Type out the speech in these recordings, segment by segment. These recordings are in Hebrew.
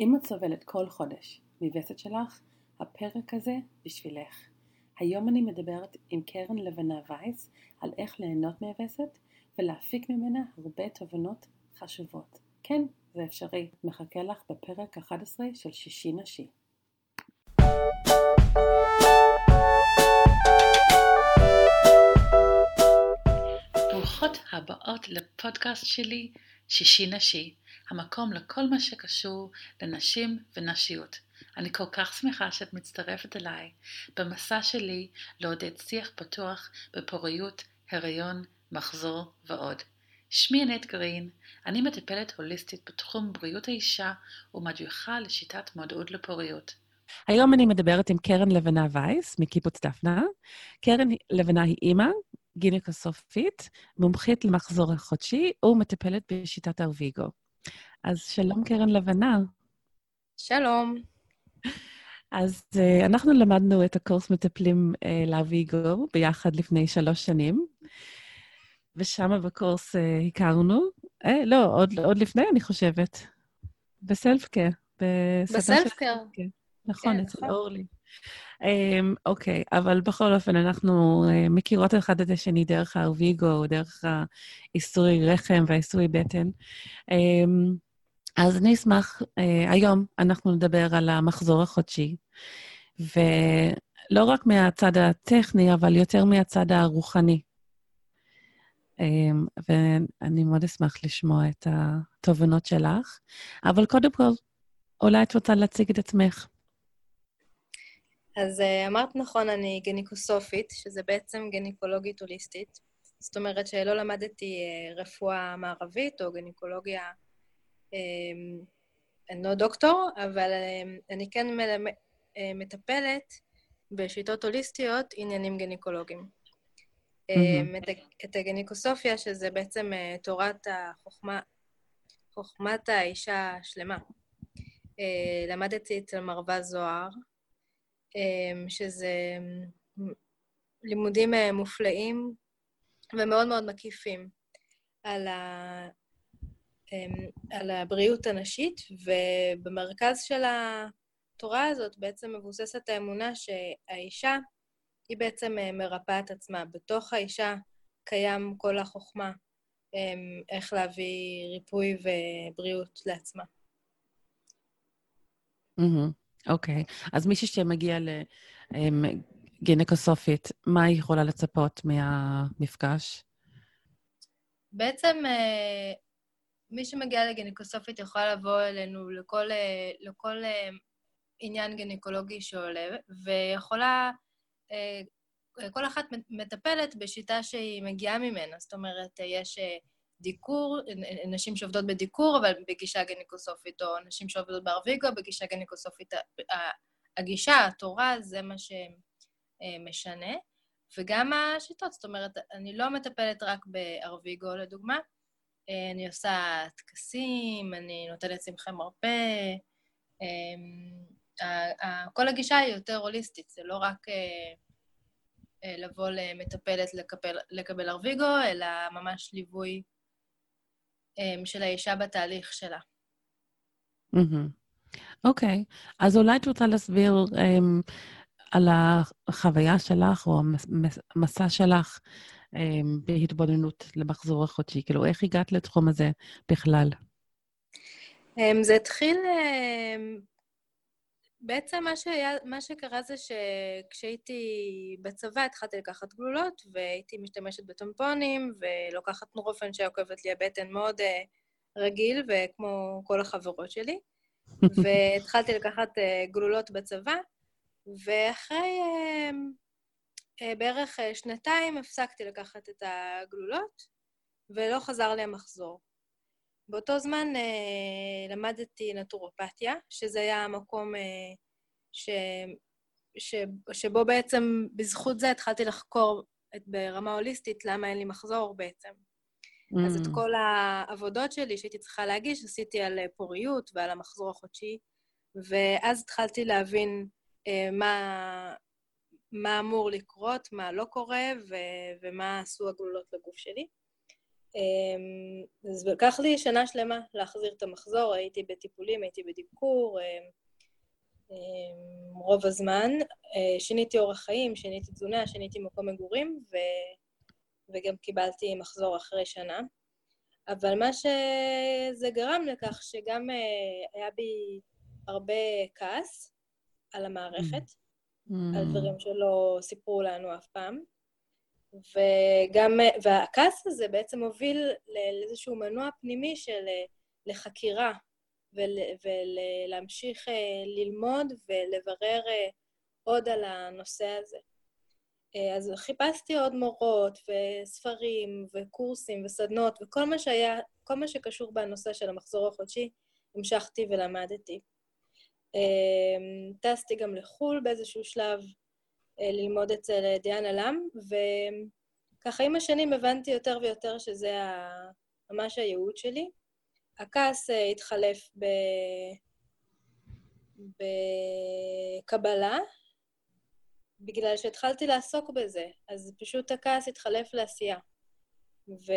אם את סובלת כל חודש מווסת שלך, הפרק הזה בשבילך. היום אני מדברת עם קרן לבנה וייס על איך ליהנות מהווסת ולהפיק ממנה הרבה תובנות חשובות. כן, זה אפשרי. מחכה לך בפרק 11 של שישי נשי. ברוכות הבאות לפודקאסט שלי, שישי נשי, המקום לכל מה שקשור לנשים ונשיות. אני כל כך שמחה שאת מצטרפת אליי במסע שלי לעודד שיח פתוח בפוריות, הריון, מחזור ועוד. שמי ענת גרין, אני מטפלת הוליסטית בתחום בריאות האישה ומדריכה לשיטת מודעות לפוריות. היום אני מדברת עם קרן לבנה וייס מקיבוץ דפנה. קרן לבנה היא אימא, גינקוסופית, מומחית למחזור החודשי ומטפלת בשיטת ארוויגו. אז שלום, קרן לבנה. שלום. אז uh, אנחנו למדנו את הקורס מטפלים uh, לארוויגו ביחד לפני שלוש שנים, ושם בקורס uh, הכרנו. אה, לא, עוד, עוד לפני, אני חושבת. בסלפקר. בסלפקר. נכון, אצל כן, נכון. אורלי. Um, אוקיי, אבל בכל אופן, אנחנו uh, מכירות אחד את השני דרך הארוויגו, דרך העיסוי רחם והעיסוי בטן. Um, אז אני אשמח, uh, היום אנחנו נדבר על המחזור החודשי, ולא רק מהצד הטכני, אבל יותר מהצד הרוחני. Um, ואני מאוד אשמח לשמוע את התובנות שלך. אבל קודם כל, אולי את רוצה להציג את עצמך. אז אה, אמרת נכון, אני גניקוסופית, שזה בעצם גניקולוגית הוליסטית. זאת אומרת שלא למדתי אה, רפואה מערבית או גניקולוגיה, אמ, אני לא דוקטור, אבל אמ, אני כן אה, מטפלת בשיטות הוליסטיות עניינים גניקולוגיים. Mm-hmm. את הגניקוסופיה, שזה בעצם תורת החוכמה, חוכמת האישה השלמה. למדתי אצל מרווה זוהר, שזה אמ, לימודים אה, מופלאים ומאוד מאוד מקיפים על, ה... אמ, על הבריאות הנשית, ובמרכז של התורה הזאת בעצם מבוססת האמונה שהאישה היא בעצם אה, מרפאה את עצמה. בתוך האישה קיים כל החוכמה איך להביא ריפוי ובריאות לעצמה. Mm-hmm. אוקיי. אז מישהי שמגיע לגינקוסופית, מה היא יכולה לצפות מהמפגש? בעצם אה, מי שמגיע לגינקוסופית יכול לבוא אלינו לכל, אה, לכל אה, עניין גינקולוגי שעולה, ויכולה, כל אחת מטפלת בשיטה שהיא מגיעה ממנה. זאת אומרת, יש דיקור, נשים שעובדות בדיקור, אבל בגישה גניקוסופית, או נשים שעובדות בארוויגו בגישה גניקוסופית. הגישה, התורה, זה מה שמשנה. וגם השיטות, זאת אומרת, אני לא מטפלת רק בארוויגו, לדוגמה, אני עושה טקסים, אני נותנת צמחי מרפא. אמ, כל הגישה היא יותר הוליסטית, זה לא רק אה, אה, לבוא למטפלת לקבל, ארוויגו, אלא ממש ליווי של האישה בתהליך שלה. אוקיי, אז אולי את רוצה להסביר um, על החוויה שלך או המסע שלך um, בהתבוננות למחזור החודשי, כאילו, איך הגעת לתחום הזה בכלל? Um, זה התחיל um, בעצם מה, שהיה, מה שקרה זה שכשהייתי בצבא התחלתי לקחת גלולות, והייתי משתמשת בטומפונים, ולוקחת נורופן שעוקבת לי הבטן מאוד uh, רגיל, וכמו כל החברות שלי. והתחלתי לקחת uh, גלולות בצבא, ואחרי uh, uh, בערך uh, שנתיים הפסקתי לקחת את הגלולות, ולא חזר לי המחזור. באותו זמן אה, למדתי נטורופתיה, שזה היה המקום אה, ש, ש, שבו בעצם בזכות זה התחלתי לחקור את, ברמה הוליסטית למה אין לי מחזור בעצם. Mm. אז את mm. כל העבודות שלי שהייתי צריכה להגיש, עשיתי על פוריות ועל המחזור החודשי, ואז התחלתי להבין אה, מה, מה אמור לקרות, מה לא קורה, ו, ומה עשו הגלולות לגוף שלי. אמ, אז לקח לי שנה שלמה להחזיר את המחזור, הייתי בטיפולים, הייתי בדיקור, אמ, אמ, רוב הזמן. אה, שיניתי אורח חיים, שיניתי תזונה, שיניתי מקום מגורים, ו... וגם קיבלתי מחזור אחרי שנה. אבל מה שזה גרם לכך שגם אה, היה בי הרבה כעס על המערכת, mm. על דברים שלא סיפרו לנו אף פעם. וגם, והכעס הזה בעצם הוביל לאיזשהו מנוע פנימי של לחקירה ול, ולהמשיך אה, ללמוד ולברר אה, עוד על הנושא הזה. אה, אז חיפשתי עוד מורות וספרים וקורסים וסדנות וכל מה שהיה, כל מה שקשור בנושא של המחזור החודשי, המשכתי ולמדתי. טסתי גם לחו"ל באיזשהו שלב ללמוד אצל דיאנה לם, וככה עם השנים הבנתי יותר ויותר שזה ממש הייעוד שלי. הכעס אה, התחלף ב... בקבלה, בגלל שהתחלתי לעסוק בזה, אז פשוט הכעס התחלף לעשייה. ו...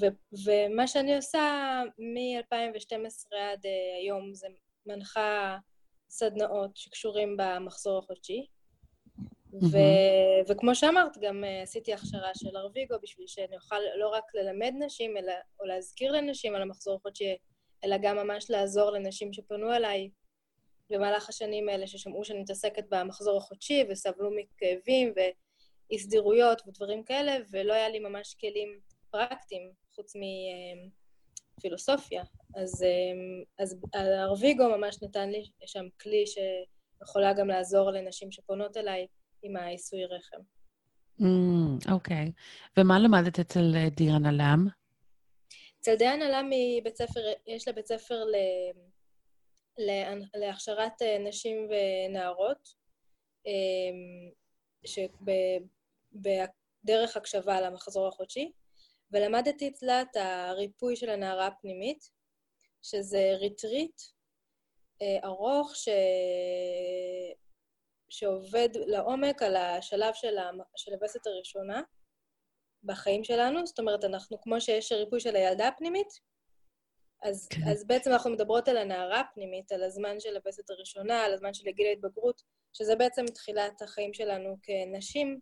ו... ומה שאני עושה מ-2012 עד היום זה מנחה סדנאות שקשורים במחזור החודשי. ו- וכמו שאמרת, גם uh, עשיתי הכשרה של ארוויגו בשביל שאני אוכל לא רק ללמד נשים, אלא, או להזכיר לנשים על המחזור החודשי, אלא גם ממש לעזור לנשים שפנו אליי במהלך השנים האלה, ששמעו שאני מתעסקת במחזור החודשי, וסבלו מכאבים ואי סדירויות ודברים כאלה, ולא היה לי ממש כלים פרקטיים, חוץ מפילוסופיה. אז, um, אז ארוויגו ממש נתן לי שם כלי שיכולה גם לעזור לנשים שפונות אליי, עם העיסוי רחם. Mm, אוקיי. Mm, okay. ומה למדת אצל אה, דיאנה לם? אצל דיאנה לם בית ספר, יש לה בית ספר ל... להכשרת אה, נשים ונערות, אמ, שבדרך הקשבה למחזור החודשי, ולמדתי אצלה את הריפוי של הנערה הפנימית, שזה ריטריט אה, ארוך ש... שעובד לעומק על השלב של, של הווסת הראשונה בחיים שלנו. זאת אומרת, אנחנו, כמו שיש ריפוי של הילדה הפנימית, אז, כן. אז בעצם אנחנו מדברות על הנערה הפנימית, על הזמן של הווסת הראשונה, על הזמן של גיל ההתבגרות, שזה בעצם תחילת החיים שלנו כנשים,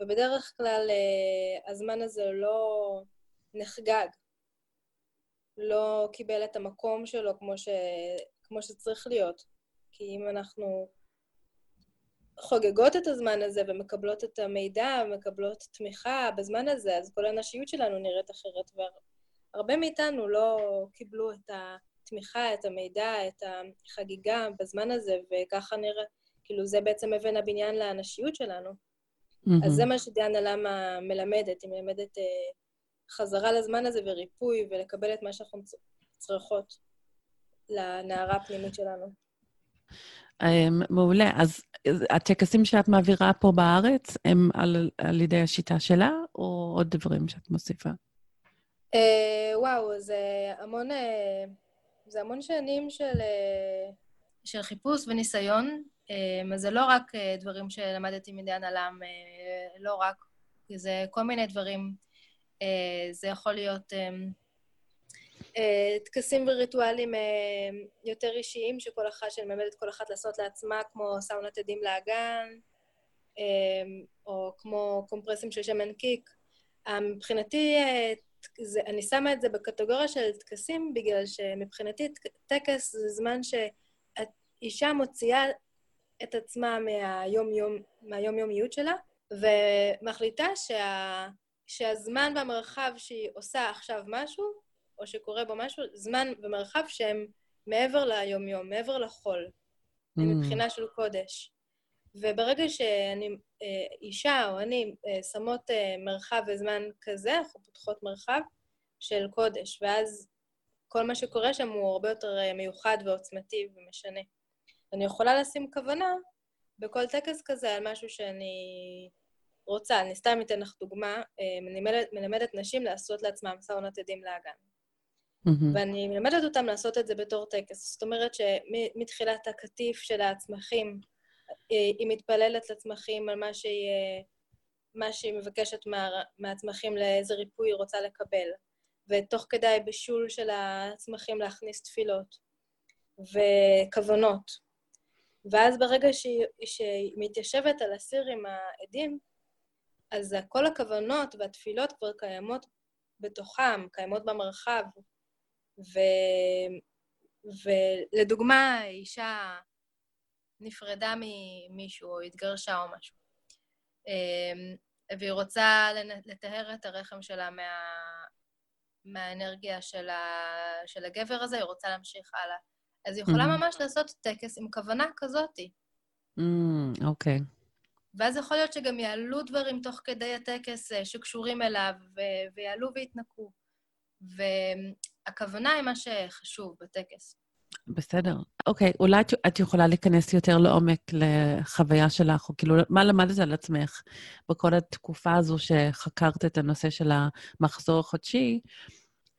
ובדרך כלל אה, הזמן הזה לא נחגג, לא קיבל את המקום שלו כמו, ש, כמו שצריך להיות. כי אם אנחנו חוגגות את הזמן הזה ומקבלות את המידע ומקבלות תמיכה בזמן הזה, אז כל הנשיות שלנו נראית אחרת. והרבה מאיתנו לא קיבלו את התמיכה, את המידע, את החגיגה בזמן הזה, וככה נראה, כאילו זה בעצם אבן הבניין לנשיות שלנו. Mm-hmm. אז זה מה שדיאנה למה מלמדת, היא מלמדת אה, חזרה לזמן הזה וריפוי ולקבל את מה שאנחנו צריכות לנערה הפנימית שלנו. אמ, מעולה. אז הטקסים שאת מעבירה פה בארץ הם על, על ידי השיטה שלה, או עוד דברים שאת מוסיפה? Uh, וואו, זה המון, uh, זה המון שנים של, uh, של חיפוש וניסיון. Uh, זה לא רק uh, דברים שלמדתי מדיין עלם, uh, לא רק, זה כל מיני דברים. Uh, זה יכול להיות... אה, טקסים וריטואלים אה, יותר אישיים שכל אחת, שמלמדת כל אחת לעשות לעצמה, כמו סאונת עדים לאגן, אה, או כמו קומפרסים של שמן קיק. מבחינתי, זה, אני שמה את זה בקטגוריה של טקסים, בגלל שמבחינתי טקס זה זמן שאישה מוציאה את עצמה מהיום-יום, מהיומיומיות שלה, ומחליטה שה, שהזמן והמרחב שהיא עושה עכשיו משהו, או שקורה בו משהו, זמן ומרחב שהם מעבר ליומיום, מעבר לחול, mm. מבחינה של קודש. וברגע שאני, אה, אישה או אני, אה, שמות אה, מרחב וזמן כזה, אנחנו פותחות מרחב של קודש, ואז כל מה שקורה שם הוא הרבה יותר מיוחד ועוצמתי ומשנה. אני יכולה לשים כוונה בכל טקס כזה על משהו שאני רוצה. אני סתם אתן לך דוגמה, אני מלמדת, מלמדת נשים לעשות לעצמם סאונות עדים לאגן. Mm-hmm. ואני מלמדת אותם לעשות את זה בתור טקס. זאת אומרת שמתחילת הקטיף של הצמחים, אה, היא מתפללת לצמחים על מה שהיא, מה שהיא מבקשת מה, מהצמחים לאיזה ריפוי היא רוצה לקבל, ותוך כדי הבישול של הצמחים להכניס תפילות וכוונות. ואז ברגע שהיא, שהיא מתיישבת על הסיר עם העדים, אז כל הכוונות והתפילות כבר קיימות בתוכם, קיימות במרחב. ו... ולדוגמה, אישה נפרדה ממישהו או התגרשה או משהו, אמ, והיא רוצה לטהר את הרחם שלה מה... מהאנרגיה של, ה... של הגבר הזה, היא רוצה להמשיך הלאה. אז היא יכולה mm-hmm. ממש לעשות טקס עם כוונה כזאתי. אוקיי. Mm, okay. ואז יכול להיות שגם יעלו דברים תוך כדי הטקס אה, שקשורים אליו, ו- ויעלו ויתנקו. והכוונה היא מה שחשוב בטקס. בסדר. אוקיי, אולי את, את יכולה להיכנס יותר לעומק לחוויה שלך, או כאילו, מה למדת על עצמך בכל התקופה הזו שחקרת את הנושא של המחזור החודשי,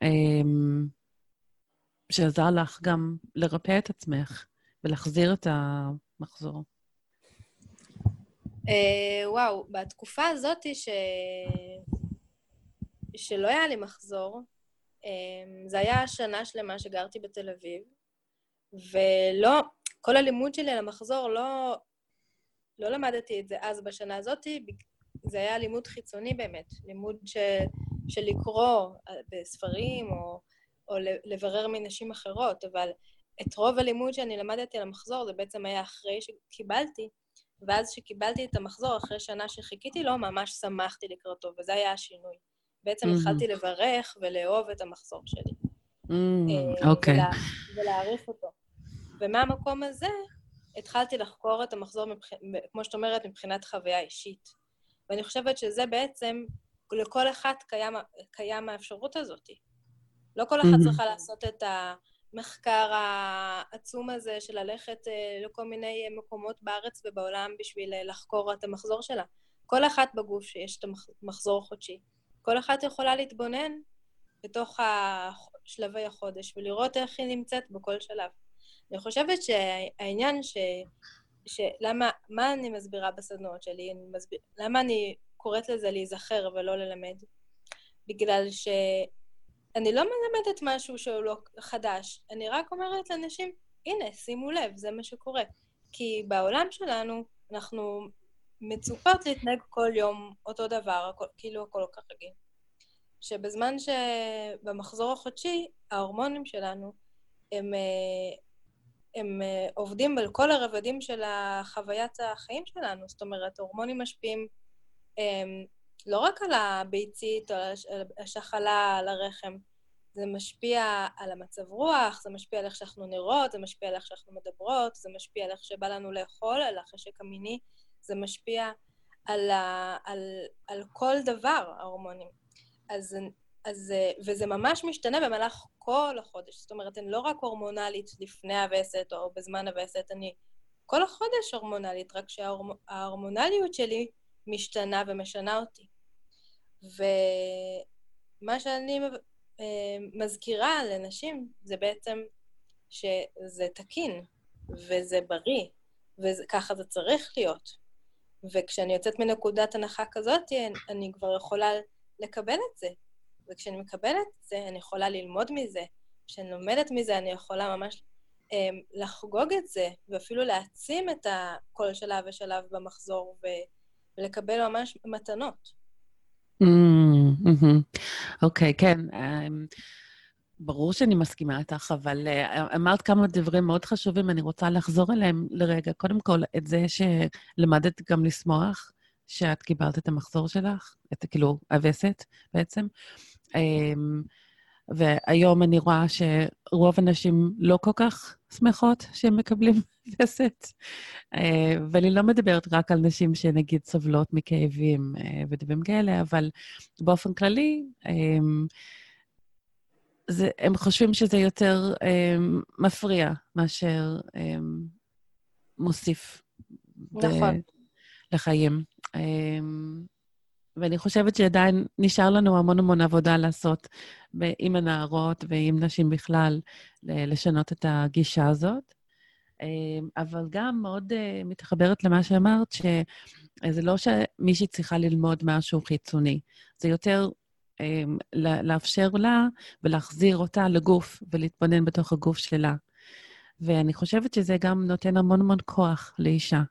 אמ, שעזר לך גם לרפא את עצמך ולהחזיר את המחזור? Uh, וואו, בתקופה הזאת ש... שלא היה לי מחזור, um, זה היה שנה שלמה שגרתי בתל אביב, ולא, כל הלימוד שלי על המחזור, לא, לא למדתי את זה אז בשנה הזאת, זה היה לימוד חיצוני באמת, לימוד ש, של לקרוא אה, בספרים או, או לברר מנשים אחרות, אבל את רוב הלימוד שאני למדתי על המחזור זה בעצם היה אחרי שקיבלתי, ואז כשקיבלתי את המחזור, אחרי שנה שחיכיתי לו, ממש שמחתי לקראתו, וזה היה השינוי. בעצם mm-hmm. התחלתי לברך ולאהוב את המחזור שלי. Mm-hmm. אוקיי. Mm, okay. ולה, ולהעריך אותו. ומהמקום הזה התחלתי לחקור את המחזור, מבח... כמו שאת אומרת, מבחינת חוויה אישית. ואני חושבת שזה בעצם, לכל אחד קיים, קיים האפשרות הזאת. לא כל אחת. צריכה לעשות את. המחקר העצום הזה של ללכת אה, לכל מיני מקומות בארץ ובעולם בשביל אה, לחקור את המחזור שלה. כל אחת בגוף שיש את המחזור החודשי. כל אחת יכולה להתבונן בתוך שלבי החודש ולראות איך היא נמצאת בכל שלב. אני חושבת שהעניין ש... שלמה, מה אני מסבירה בסדנאות שלי? אני מסביר, למה אני קוראת לזה להיזכר ולא ללמד? בגלל ש... אני לא מלמדת משהו שהוא לא חדש, אני רק אומרת לאנשים, הנה, שימו לב, זה מה שקורה. כי בעולם שלנו, אנחנו מצופות להתנהג כל יום אותו דבר, הכל, כאילו הכל כך רגיל. שבזמן שבמחזור החודשי, ההורמונים שלנו, הם, אה, הם אה, עובדים על כל הרבדים של חוויית החיים שלנו. זאת אומרת, הורמונים משפיעים הם, לא רק על הביצית או על השחלה, על הרחם, זה משפיע על המצב רוח, זה משפיע על איך שאנחנו נראות, זה משפיע על איך שאנחנו מדברות, זה משפיע על איך שבא לנו לאכול, על החשק המיני, זה משפיע על, ה, על, על כל דבר, ההורמונים. אז, אז, וזה ממש משתנה במהלך כל החודש. זאת אומרת, אני לא רק הורמונלית לפני הווסת או בזמן הווסת, אני כל החודש הורמונלית, רק שההורמונליות שלי משתנה ומשנה אותי. ומה שאני אה, מזכירה לנשים זה בעצם שזה תקין וזה בריא, וככה זה צריך להיות. וכשאני יוצאת מנקודת הנחה כזאת, אני כבר יכולה לקבל את זה. וכשאני מקבלת את זה, אני יכולה ללמוד מזה. כשאני לומדת מזה, אני יכולה ממש אה, לחגוג את זה, ואפילו להעצים את כל שלב ושלב במחזור, ולקבל ממש מתנות. אוקיי, כן. אמ, ברור שאני מסכימה איתך, אבל אה, אמרת כמה דברים מאוד חשובים, אני רוצה לחזור אליהם לרגע. קודם כל, את זה שלמדת גם לשמוח, שאת קיבלת את המחזור שלך, את כאילו, הווסת בעצם. אמ, והיום אני רואה שרוב הנשים לא כל כך שמחות שהם מקבלים וסת. אה, ואני לא מדברת רק על נשים שנגיד סובלות מכאבים אה, ודברים כאלה, אבל באופן כללי, אמ, זה, הם חושבים שזה יותר um, מפריע מאשר um, מוסיף נכון. לחיים. ואני חושבת שעדיין נשאר לנו המון המון עבודה לעשות עם הנערות ועם נשים בכלל, לשנות את הגישה הזאת. אבל גם מאוד מתחברת למה שאמרת, שזה לא שמישהי צריכה ללמוד משהו חיצוני, זה יותר לאפשר לה ולהחזיר אותה לגוף ולהתבונן בתוך הגוף שלה. ואני חושבת שזה גם נותן המון המון כוח לאישה.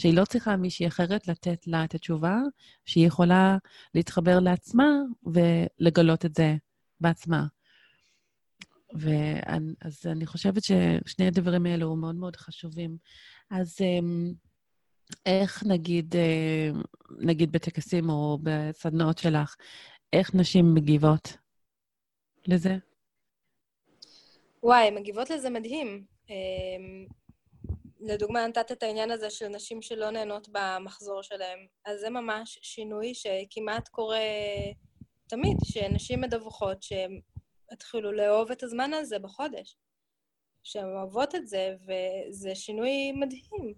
שהיא לא צריכה מישהי אחרת לתת לה את התשובה, שהיא יכולה להתחבר לעצמה ולגלות את זה בעצמה. ואז אני חושבת ששני הדברים האלו מאוד מאוד חשובים. אז אמ, איך נגיד, אה, נגיד בטקסים או בסדנאות שלך, איך נשים מגיבות לזה? וואי, מגיבות לזה מדהים. לדוגמה, נתת את העניין הזה של נשים שלא נהנות במחזור שלהן, אז זה ממש שינוי שכמעט קורה תמיד, שנשים מדווחות שהן התחילו לאהוב את הזמן הזה בחודש, שהן אוהבות את זה, וזה שינוי מדהים.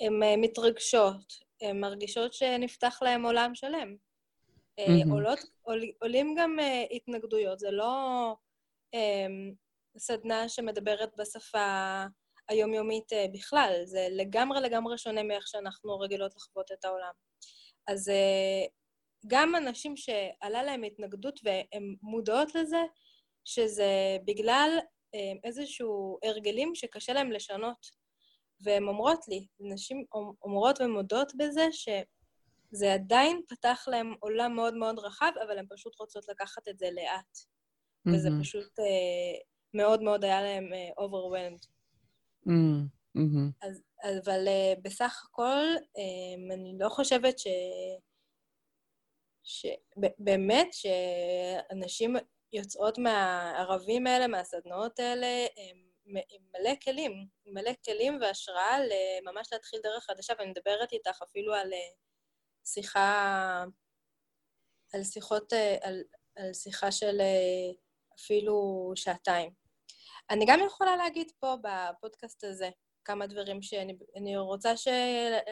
הן מתרגשות, הן מרגישות שנפתח להן עולם שלם. Mm-hmm. עולות, עול, עולים גם uh, התנגדויות, זה לא סדנה שמדברת בשפה היומיומית uh, בכלל, זה לגמרי לגמרי שונה מאיך שאנחנו רגילות לחוות את העולם. אז uh, גם אנשים שעלה להם התנגדות והן מודעות לזה, שזה בגלל uh, איזשהו הרגלים שקשה להם לשנות. והן אומרות לי, נשים אומרות ומודות בזה שזה עדיין פתח להם עולם מאוד מאוד רחב, אבל הן פשוט רוצות לקחת את זה לאט. Mm-hmm. וזה פשוט uh, מאוד מאוד היה להם uh, overwhelmed. Mm-hmm. אז, אבל uh, בסך הכל, um, אני לא חושבת ש... שבאמת, שאנשים יוצאות מהערבים האלה, מהסדנאות האלה, הם עם מלא כלים, עם מלא כלים והשראה ממש להתחיל דרך חדשה, ואני מדברת איתך אפילו על שיחה, על שיחות, על, על שיחה של אפילו שעתיים. אני גם יכולה להגיד פה בפודקאסט הזה כמה דברים שאני רוצה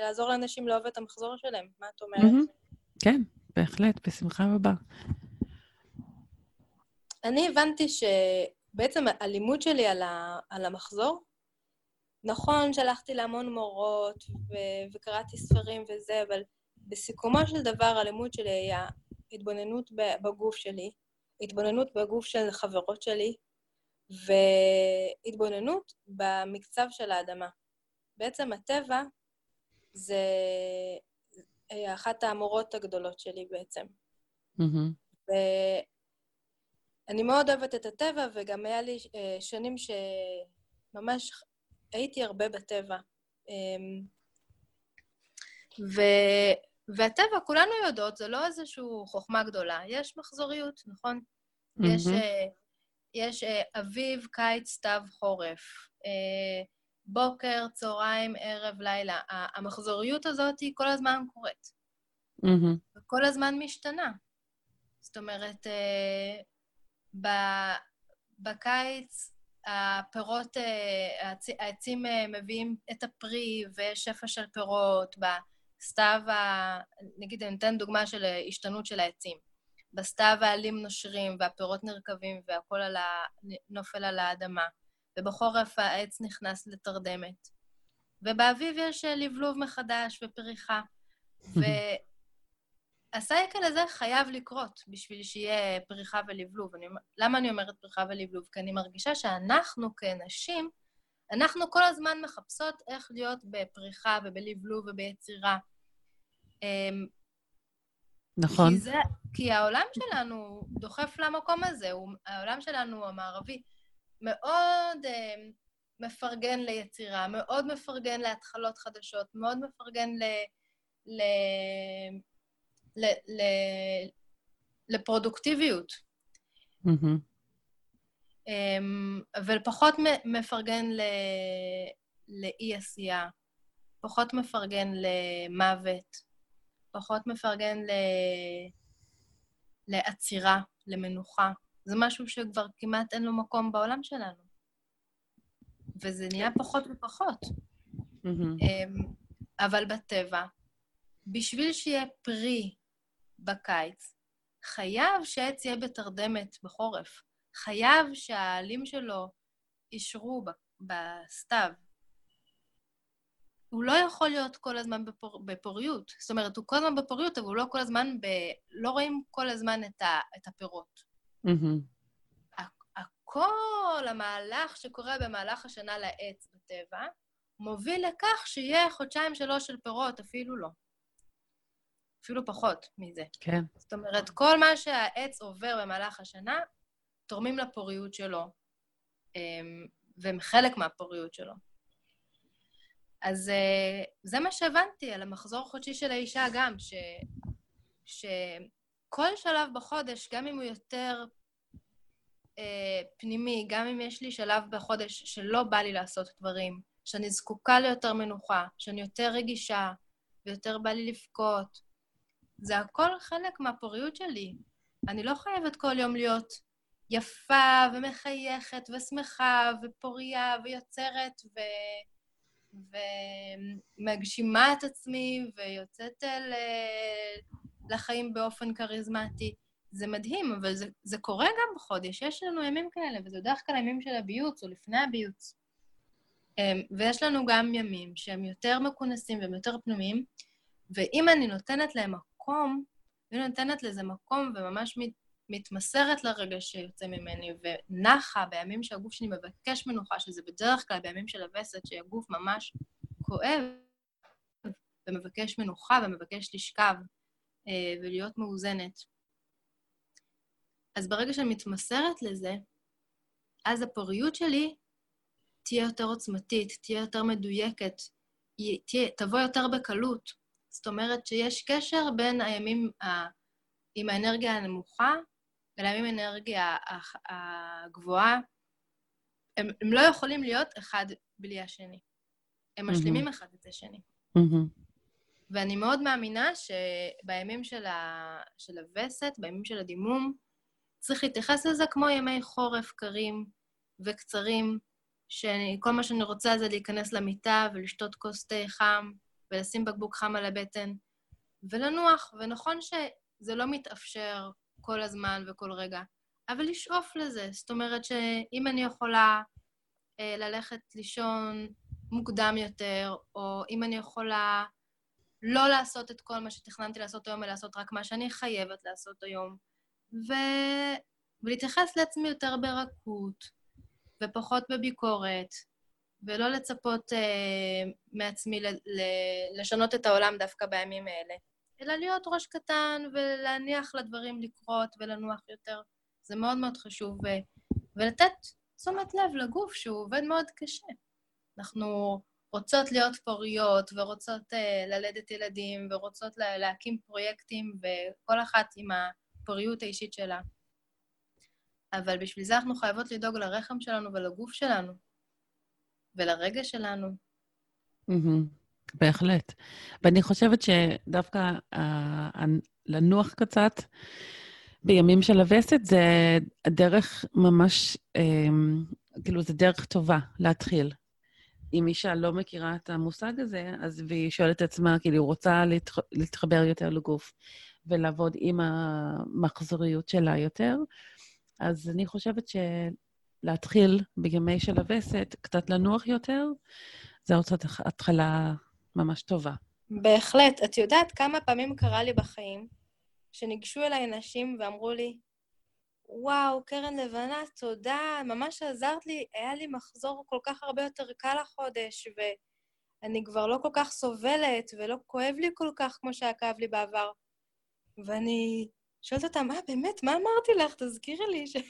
לעזור לאנשים לאהוב את המחזור שלהם. מה את אומרת? Mm-hmm. כן, בהחלט, בשמחה רבה. אני הבנתי ש... בעצם הלימוד שלי על, ה, על המחזור, נכון, שלחתי להמון מורות ו- וקראתי ספרים וזה, אבל בסיכומו של דבר הלימוד שלי היה התבוננות בגוף שלי, התבוננות בגוף של חברות שלי, והתבוננות במקצב של האדמה. בעצם הטבע זה אחת המורות הגדולות שלי בעצם. Mm-hmm. אני מאוד אוהבת את הטבע, וגם היה לי אה, שנים שממש הייתי הרבה בטבע. אמ, ו... והטבע, כולנו יודעות, זה לא איזושהי חוכמה גדולה. יש מחזוריות, נכון? Mm-hmm. יש, אה, יש אה, אביב, קיץ, סתיו, חורף. בוקר, צהריים, ערב, לילה. המחזוריות הזאת היא כל הזמן קורית. Mm-hmm. וכל הזמן משתנה. זאת אומרת, בקיץ הפירות, אה, העצים אה, מביאים את הפרי ויש שפע של פירות, בסתיו, נגיד אני אתן דוגמה של השתנות של העצים. בסתיו העלים נושרים והפירות נרקבים והכול על ה... נופל על האדמה. ובחורף העץ נכנס לתרדמת. ובאביב יש אה, לבלוב מחדש ופריחה. ו... הסייקל הזה חייב לקרות בשביל שיהיה פריחה ולבלוב. אני, למה אני אומרת פריחה ולבלוב? כי אני מרגישה שאנחנו כנשים, אנחנו כל הזמן מחפשות איך להיות בפריחה ובלבלוב וביצירה. נכון. כי, זה, כי העולם שלנו דוחף למקום הזה, הוא, העולם שלנו המערבי מאוד uh, מפרגן ליצירה, מאוד מפרגן להתחלות חדשות, מאוד מפרגן ל... ל ל, ל, לפרודוקטיביות. Mm-hmm. אבל פחות מפרגן ל, לאי-עשייה, פחות מפרגן למוות, פחות מפרגן ל, לעצירה, למנוחה. זה משהו שכבר כמעט אין לו מקום בעולם שלנו. וזה נהיה פחות ופחות. Mm-hmm. אבל בטבע, בשביל שיהיה פרי בקיץ, חייב שעץ יהיה בתרדמת בחורף. חייב שהעלים שלו אישרו בסתיו, הוא לא יכול להיות כל הזמן בפור, בפוריות. זאת אומרת, הוא כל הזמן בפוריות, אבל הוא לא כל הזמן ב... לא רואים כל הזמן את, ה, את הפירות. Mm-hmm. כל המהלך שקורה במהלך השנה לעץ בטבע, מוביל לכך שיהיה חודשיים-שלוש של פירות, אפילו לא. אפילו פחות מזה. כן. זאת אומרת, כל מה שהעץ עובר במהלך השנה, תורמים לפוריות שלו, אמ, והם חלק מהפוריות שלו. אז אה, זה מה שהבנתי על המחזור החודשי של האישה גם, ש... שכל שלב בחודש, גם אם הוא יותר אה, פנימי, גם אם יש לי שלב בחודש שלא בא לי לעשות דברים, שאני זקוקה ליותר מנוחה, שאני יותר רגישה ויותר בא לי לבכות, זה הכל חלק מהפוריות שלי. אני לא חייבת כל יום להיות יפה ומחייכת ושמחה ופוריה ויוצרת ו... ומגשימה את עצמי ויוצאת אל... לחיים באופן כריזמטי. זה מדהים, אבל זה, זה קורה גם בחודש. יש לנו ימים כאלה, וזה בדרך כלל ימים של הביוץ או לפני הביוץ. אמ, ויש לנו גם ימים שהם יותר מכונסים והם יותר פנומים, ואם אני נותנת להם מקום, אם אני נותנת לזה מקום וממש מתמסרת לרגע שיוצא ממני, ונחה בימים שהגוף שלי מבקש מנוחה, שזה בדרך כלל בימים של הווסת, שהגוף ממש כואב, ומבקש מנוחה ומבקש לשכב אה, ולהיות מאוזנת. אז ברגע שאני מתמסרת לזה, אז הפוריות שלי תהיה יותר עוצמתית, תהיה יותר מדויקת, תהיה, תבוא יותר בקלות. זאת אומרת שיש קשר בין הימים ה, עם האנרגיה הנמוכה ולימים עם האנרגיה הגבוהה. הם, הם לא יכולים להיות אחד בלי השני. הם משלימים mm-hmm. אחד את השני. Mm-hmm. ואני מאוד מאמינה שבימים של, ה, של הווסת, בימים של הדימום, צריך להתייחס לזה כמו ימי חורף קרים וקצרים, שכל מה שאני רוצה זה להיכנס למיטה ולשתות כוס תה חם ולשים בקבוק חם על הבטן ולנוח. ונכון שזה לא מתאפשר כל הזמן וכל רגע, אבל לשאוף לזה. זאת אומרת שאם אני יכולה אה, ללכת לישון מוקדם יותר, או אם אני יכולה לא לעשות את כל מה שתכננתי לעשות היום, אלא לעשות רק מה שאני חייבת לעשות היום, ו... ולהתייחס לעצמי יותר ברכות, ופחות בביקורת, ולא לצפות אה, מעצמי ל... ל... לשנות את העולם דווקא בימים האלה, אלא להיות ראש קטן ולהניח לדברים לקרות ולנוח יותר. זה מאוד מאוד חשוב, ו... ולתת תשומת לב לגוף שהוא עובד מאוד קשה. אנחנו רוצות להיות פוריות ורוצות uh, ללדת ילדים ורוצות לה, להקים פרויקטים, וכל אחת עם הפוריות האישית שלה. אבל בשביל זה אנחנו חייבות לדאוג לרחם שלנו ולגוף שלנו, ולרגש שלנו. בהחלט. ואני חושבת שדווקא uh, לנוח קצת בימים של הווסת זה דרך ממש, um, כאילו, זה דרך טובה להתחיל. אם אישה לא מכירה את המושג הזה, אז והיא שואלת את עצמה, כאילו, היא רוצה להתח... להתחבר יותר לגוף ולעבוד עם המחזוריות שלה יותר, אז אני חושבת שלהתחיל בימי של הווסת, קצת לנוח יותר, זו עוד התחלה ממש טובה. בהחלט. את יודעת כמה פעמים קרה לי בחיים שניגשו אליי נשים ואמרו לי, וואו, קרן לבנה, תודה, ממש עזרת לי, היה לי מחזור כל כך הרבה יותר קל החודש, ואני כבר לא כל כך סובלת, ולא כואב לי כל כך כמו שהיה כאב לי בעבר. ואני שואלת אותם, אה, באמת, מה אמרתי לך? תזכירי לי ש...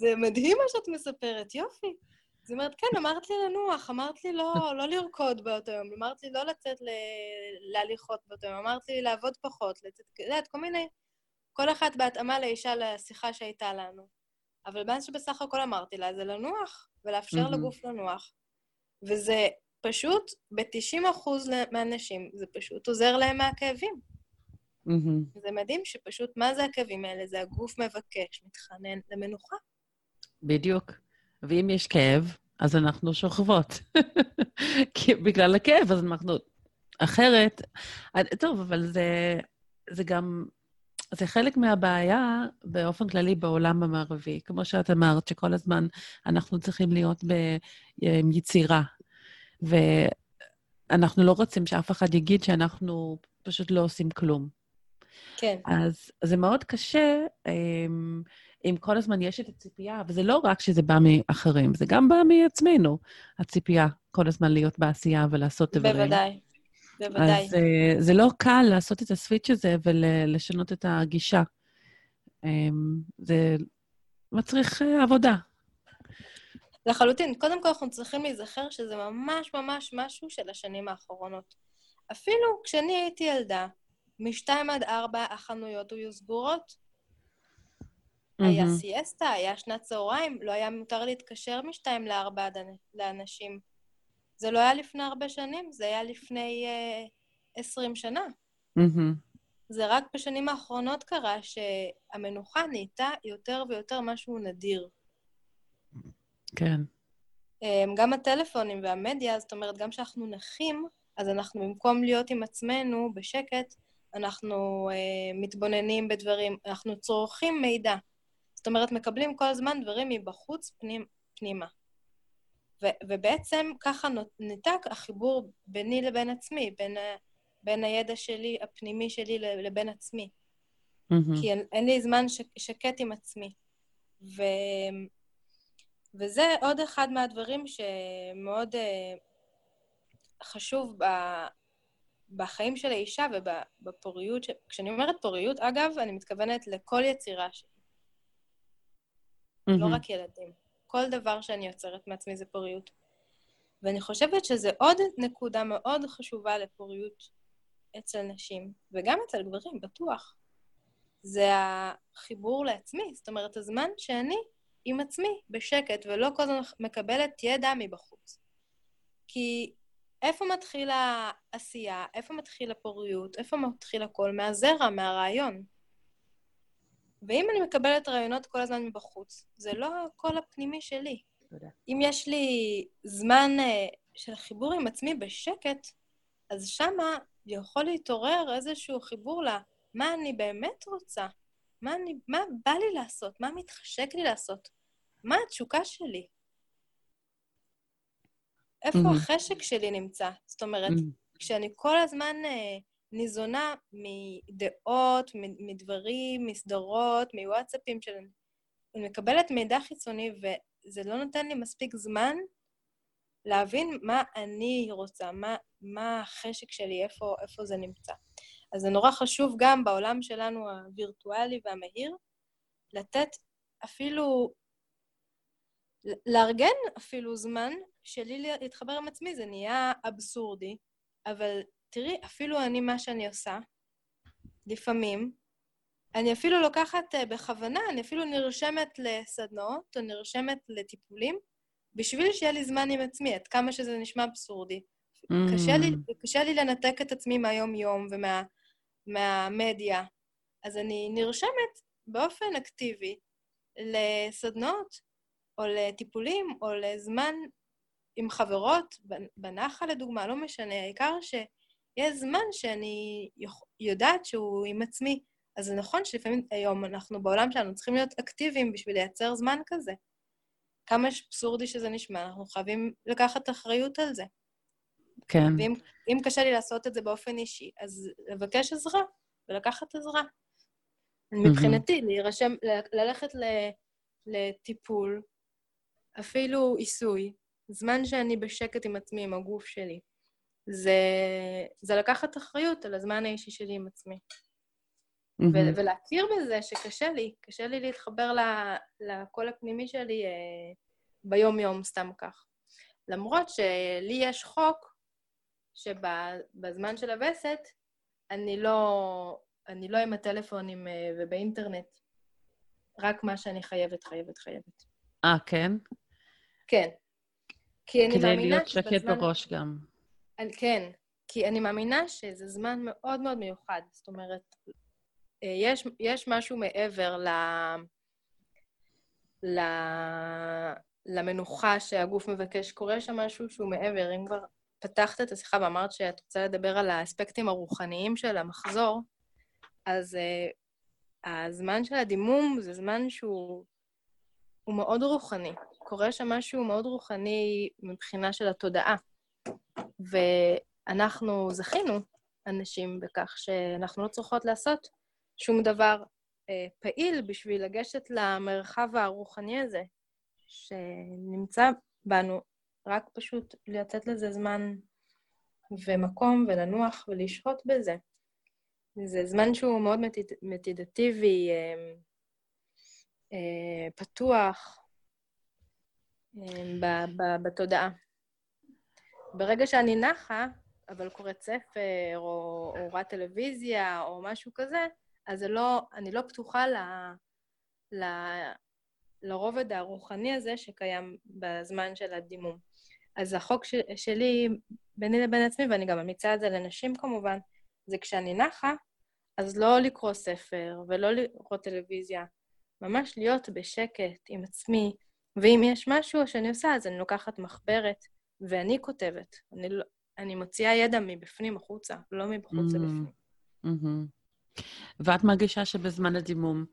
זה מדהים מה שאת מספרת, יופי. אז היא אומרת, כן, אמרת לי לנוח, אמרת לי לא, לא לרקוד באותו יום, אמרת לי לא לצאת ל... להליכות באותו יום, אמרת לי לעבוד פחות, לצאת, את יודעת, כל מיני... כל אחת בהתאמה לאישה לשיחה שהייתה לנו. אבל מה שבסך הכל אמרתי לה זה לנוח, ולאפשר mm-hmm. לגוף לנוח. וזה פשוט, ב-90% מהנשים, זה פשוט עוזר להם מהכאבים. Mm-hmm. זה מדהים שפשוט, מה זה הכאבים האלה? זה הגוף מבקש, מתחנן למנוחה. בדיוק. ואם יש כאב, אז אנחנו שוכבות. כי בגלל הכאב, אז אנחנו... אחרת... טוב, אבל זה, זה גם... זה חלק מהבעיה באופן כללי בעולם המערבי. כמו שאת אמרת, שכל הזמן אנחנו צריכים להיות ביצירה. ואנחנו לא רוצים שאף אחד יגיד שאנחנו פשוט לא עושים כלום. כן. אז זה מאוד קשה אמ, אם כל הזמן יש את הציפייה, וזה לא רק שזה בא מאחרים, זה גם בא מעצמנו, הציפייה כל הזמן להיות בעשייה ולעשות דברים. בוודאי, בוודאי. אז uh, זה לא קל לעשות את הסוויץ' הזה ולשנות את הגישה. Um, זה מצריך uh, עבודה. לחלוטין. קודם כל, אנחנו צריכים להיזכר שזה ממש ממש משהו של השנים האחרונות. אפילו כשאני הייתי ילדה, משתיים עד ארבע החנויות היו סגורות. היה סיאסטה, היה שנת צהריים, לא היה מותר להתקשר משתיים לארבע לאנשים. זה לא היה לפני הרבה שנים, זה היה לפני עשרים uh, שנה. זה רק בשנים האחרונות קרה שהמנוחה נהייתה יותר ויותר משהו נדיר. כן. Um, גם הטלפונים והמדיה, זאת אומרת, גם כשאנחנו נחים, אז אנחנו במקום להיות עם עצמנו בשקט, אנחנו uh, מתבוננים בדברים, אנחנו צורכים מידע. זאת אומרת, מקבלים כל הזמן דברים מבחוץ פנים, פנימה. ו- ובעצם ככה ניתק החיבור ביני לבין עצמי, בין, בין הידע שלי, הפנימי שלי לבין עצמי. Mm-hmm. כי אין, אין לי זמן ש- שקט עם עצמי. ו... וזה עוד אחד מהדברים שמאוד uh, חשוב ב... בחיים של האישה ובפוריות, ש... כשאני אומרת פוריות, אגב, אני מתכוונת לכל יצירה שלי. Mm-hmm. לא רק ילדים. כל דבר שאני יוצרת מעצמי זה פוריות. ואני חושבת שזה עוד נקודה מאוד חשובה לפוריות אצל נשים, וגם אצל גברים, בטוח. זה החיבור לעצמי, זאת אומרת, הזמן שאני עם עצמי, בשקט, ולא כל הזמן מקבלת ידע מבחוץ. כי איפה מתחיל העשייה? איפה מתחיל הפוריות? איפה מתחיל הכל? מהזרע, מהרעיון. ואם אני מקבלת רעיונות כל הזמן מבחוץ, זה לא הקול הפנימי שלי. תודה. אם יש לי זמן uh, של חיבור עם עצמי בשקט, אז שמה יכול להתעורר איזשהו חיבור למה אני באמת רוצה, מה, אני, מה בא לי לעשות, מה מתחשק לי לעשות, מה התשוקה שלי. איפה mm-hmm. החשק שלי נמצא? זאת אומרת, mm-hmm. כשאני כל הזמן uh, ניזונה מדעות, מדברים, מסדרות, מוואטסאפים של... אני מקבלת מידע חיצוני וזה לא נותן לי מספיק זמן להבין מה אני רוצה, מה, מה החשק שלי, איפה, איפה זה נמצא. אז זה נורא חשוב גם בעולם שלנו הווירטואלי והמהיר, לתת אפילו, לארגן אפילו זמן שלי להתחבר עם עצמי, זה נהיה אבסורדי, אבל תראי, אפילו אני, מה שאני עושה, לפעמים, אני אפילו לוקחת uh, בכוונה, אני אפילו נרשמת לסדנאות או נרשמת לטיפולים, בשביל שיהיה לי זמן עם עצמי, עד כמה שזה נשמע אבסורדי. Mm. קשה, לי, קשה לי לנתק את עצמי מהיום-יום ומהמדיה, ומה, אז אני נרשמת באופן אקטיבי לסדנאות או לטיפולים או לזמן עם חברות, בנחל לדוגמה, לא משנה, העיקר ש... יש זמן שאני יודעת שהוא עם עצמי. אז זה נכון שלפעמים היום אנחנו בעולם שלנו צריכים להיות אקטיביים בשביל לייצר זמן כזה. כמה אבסורדי שזה נשמע, אנחנו חייבים לקחת אחריות על זה. כן. ואם קשה לי לעשות את זה באופן אישי, אז לבקש עזרה ולקחת עזרה. מבחינתי, להירשם, ללכת לטיפול, אפילו עיסוי, זמן שאני בשקט עם עצמי, עם הגוף שלי. זה, זה לקחת אחריות על הזמן האישי שלי עם עצמי. Mm-hmm. ו- ולהכיר בזה שקשה לי, קשה לי להתחבר לקול הפנימי שלי אה, ביום-יום סתם כך. למרות שלי יש חוק שבזמן של הווסת אני לא, אני לא עם הטלפונים אה, ובאינטרנט, רק מה שאני חייבת, חייבת, חייבת. אה, כן? כן. כי אני מאמינה שבזמן... כדי להיות שקט בראש גם. אני, כן, כי אני מאמינה שזה זמן מאוד מאוד מיוחד. זאת אומרת, אה, יש, יש משהו מעבר ל, ל, למנוחה שהגוף מבקש. קורה שם משהו שהוא מעבר. אם כבר פתחת את השיחה ואמרת שאת רוצה לדבר על האספקטים הרוחניים של המחזור, אז uh, הזמן של הדימום זה זמן שהוא מאוד רוחני. קורה שם משהו מאוד רוחני מבחינה של התודעה. ואנחנו זכינו, אנשים, בכך שאנחנו לא צריכות לעשות שום דבר אה, פעיל בשביל לגשת למרחב הרוחני הזה, שנמצא בנו, רק פשוט לתת לזה זמן ומקום ולנוח ולשהות בזה. זה זמן שהוא מאוד מדיטטיבי, אה, אה, פתוח אה, בתודעה. ברגע שאני נחה, אבל קוראת ספר, או, או רואה טלוויזיה, או משהו כזה, אז לא, אני לא פתוחה ל, ל, לרובד הרוחני הזה שקיים בזמן של הדימום. אז החוק ש, שלי ביני לבין עצמי, ואני גם ממליצה את זה לנשים כמובן, זה כשאני נחה, אז לא לקרוא ספר ולא לראות טלוויזיה, ממש להיות בשקט עם עצמי, ואם יש משהו שאני עושה, אז אני לוקחת מחברת ואני כותבת. אני, לא, אני מוציאה ידע מבפנים החוצה, לא מבחוץ mm-hmm. לבפנים. Mm-hmm. ואת מרגישה שבזמן הדימום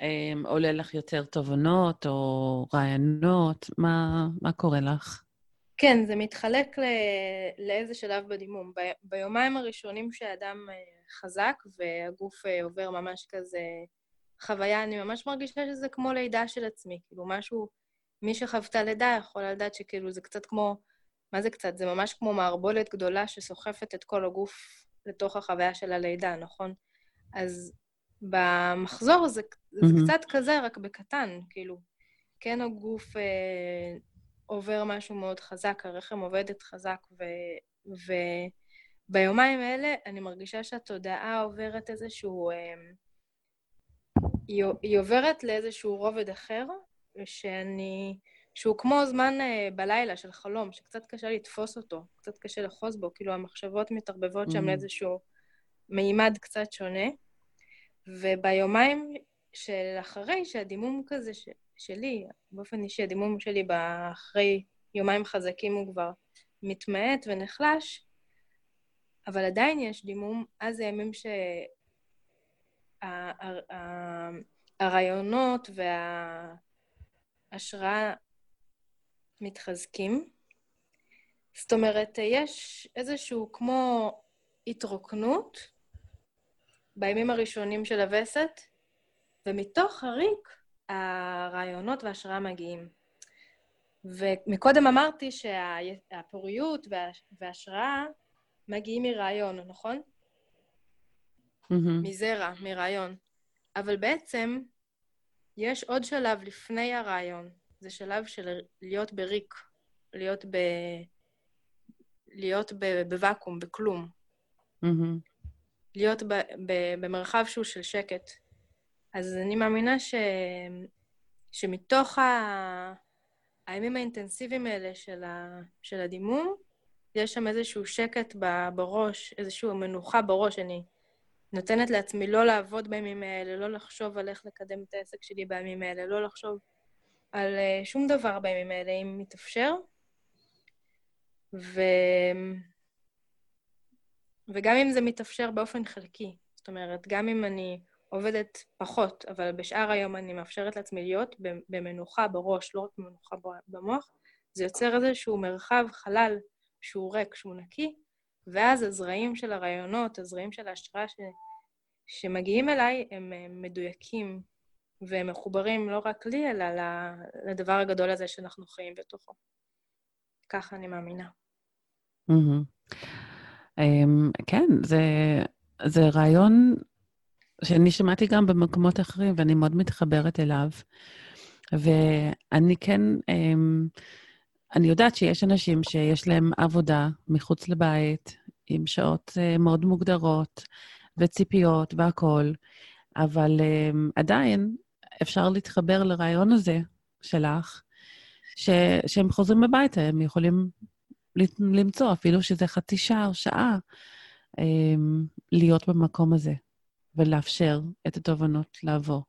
אה, עולה לך יותר תובנות או רעיונות? מה, מה קורה לך? כן, זה מתחלק ל... לאיזה שלב בדימום. ב... ביומיים הראשונים שהאדם אה, חזק והגוף אה, עובר ממש כזה חוויה, אני ממש מרגישה שזה כמו לידה של עצמי. כאילו, משהו, מי שחוותה לידה יכול לדעת שכאילו זה קצת כמו, מה זה קצת? זה ממש כמו מערבולת גדולה שסוחפת את כל הגוף לתוך החוויה של הלידה, נכון? אז במחזור זה, זה mm-hmm. קצת כזה, רק בקטן, כאילו. כן הגוף אה, עובר משהו מאוד חזק, הרחם עובדת חזק, ו... וביומיים האלה אני מרגישה שהתודעה עוברת איזשהו... אה, היא, היא עוברת לאיזשהו רובד אחר, שאני... שהוא כמו זמן אה, בלילה של חלום, שקצת קשה לתפוס אותו, קצת קשה לחוז בו, כאילו המחשבות מתערבבות שם mm. לאיזשהו מימד קצת שונה. וביומיים של אחרי, שהדימום כזה ש... שלי, באופן אישי, הדימום שלי אחרי יומיים חזקים הוא כבר מתמעט ונחלש, אבל עדיין יש דימום, אז זה ימים שהרעיונות וההשראה מתחזקים. זאת אומרת, יש איזשהו כמו התרוקנות בימים הראשונים של הווסת, ומתוך הריק הרעיונות וההשראה מגיעים. ומקודם אמרתי שהפוריות וההשראה מגיעים מרעיון, נכון? Mm-hmm. מזרע, מרעיון. אבל בעצם יש עוד שלב לפני הרעיון. זה שלב של להיות בריק, להיות ב... להיות ב... בוואקום, בכלום. Mm-hmm. להיות ב... ב... במרחב שהוא של שקט. אז אני מאמינה ש... שמתוך ה... הימים האינטנסיביים האלה של, ה... של הדימום, יש שם איזשהו שקט בראש, איזושהי מנוחה בראש. אני נותנת לעצמי לא לעבוד בימים האלה, לא לחשוב על איך לקדם את העסק שלי בימים האלה, לא לחשוב על uh, שום דבר בימים האלה, אם מתאפשר. ו... וגם אם זה מתאפשר באופן חלקי, זאת אומרת, גם אם אני עובדת פחות, אבל בשאר היום אני מאפשרת לעצמי להיות במנוחה בראש, לא רק במנוחה במוח, זה יוצר איזשהו מרחב חלל שהוא ריק, שהוא נקי, ואז הזרעים של הרעיונות, הזרעים של ההשראה ש... שמגיעים אליי, הם מדויקים והם מחוברים לא רק לי, אלא לדבר הגדול הזה שאנחנו חיים בתוכו. ככה אני מאמינה. כן, זה רעיון שאני שמעתי גם במקומות אחרים, ואני מאוד מתחברת אליו. ואני כן, אמ, אני יודעת שיש אנשים שיש להם עבודה מחוץ לבית, עם שעות אה, מאוד מוגדרות, וציפיות והכול, אבל אמ, עדיין אפשר להתחבר לרעיון הזה שלך, ש, שהם חוזרים הביתה, הם יכולים למצוא, אפילו שזה חצי שעה או שעה, אמ, להיות במקום הזה. ולאפשר את התובנות לעבור.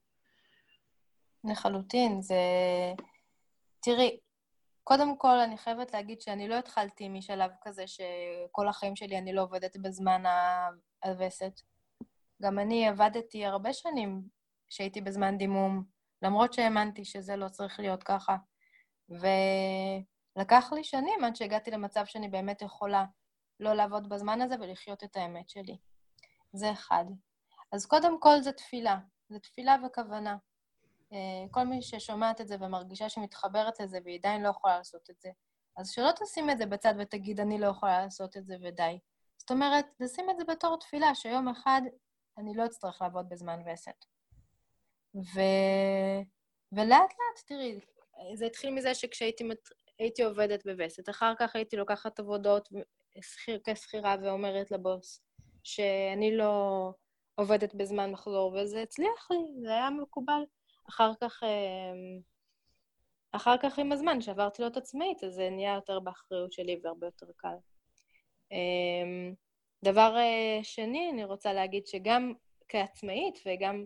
לחלוטין, זה... תראי, קודם כל אני חייבת להגיד שאני לא התחלתי משלב כזה שכל החיים שלי אני לא עובדת בזמן הווסת. גם אני עבדתי הרבה שנים כשהייתי בזמן דימום, למרות שהאמנתי שזה לא צריך להיות ככה. ולקח לי שנים עד שהגעתי למצב שאני באמת יכולה לא לעבוד בזמן הזה ולחיות את האמת שלי. זה אחד. אז קודם כל זה תפילה, זה תפילה וכוונה. אה, כל מי ששומעת את זה ומרגישה שמתחברת לזה והיא עדיין לא יכולה לעשות את זה, אז שלא תשים את זה בצד ותגיד, אני לא יכולה לעשות את זה ודי. זאת אומרת, לשים את זה בתור תפילה, שיום אחד אני לא אצטרך לעבוד בזמן וסת. ו... ולאט לאט, תראי, זה התחיל מזה שכשהייתי מת... עובדת בווסת, אחר כך הייתי לוקחת עבודות כשכירה ואומרת לבוס שאני לא עובדת בזמן מחזור, וזה הצליח לי, זה היה מקובל. אחר כך, אמ, אחר כך עם הזמן, שעברתי להיות עצמאית, אז זה נהיה יותר באחריות שלי והרבה יותר קל. אמ, דבר אה, שני, אני רוצה להגיד שגם כעצמאית וגם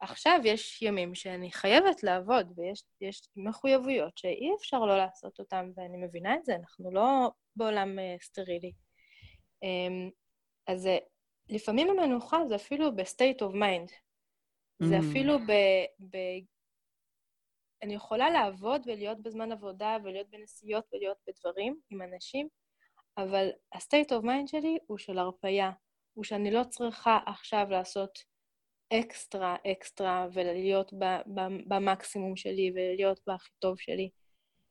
עכשיו יש ימים שאני חייבת לעבוד, ויש מחויבויות שאי אפשר לא לעשות אותן, ואני מבינה את זה, אנחנו לא בעולם uh, סטרילי. Um, אז uh, לפעמים המנוחה זה אפילו ב-state of mind. Mm. זה אפילו ב, ב... אני יכולה לעבוד ולהיות בזמן עבודה ולהיות בנסיעות ולהיות בדברים עם אנשים, אבל ה-state of mind שלי הוא של הרפייה, הוא שאני לא צריכה עכשיו לעשות אקסטרה אקסטרה ולהיות במקסימום שלי ולהיות בהכי טוב שלי.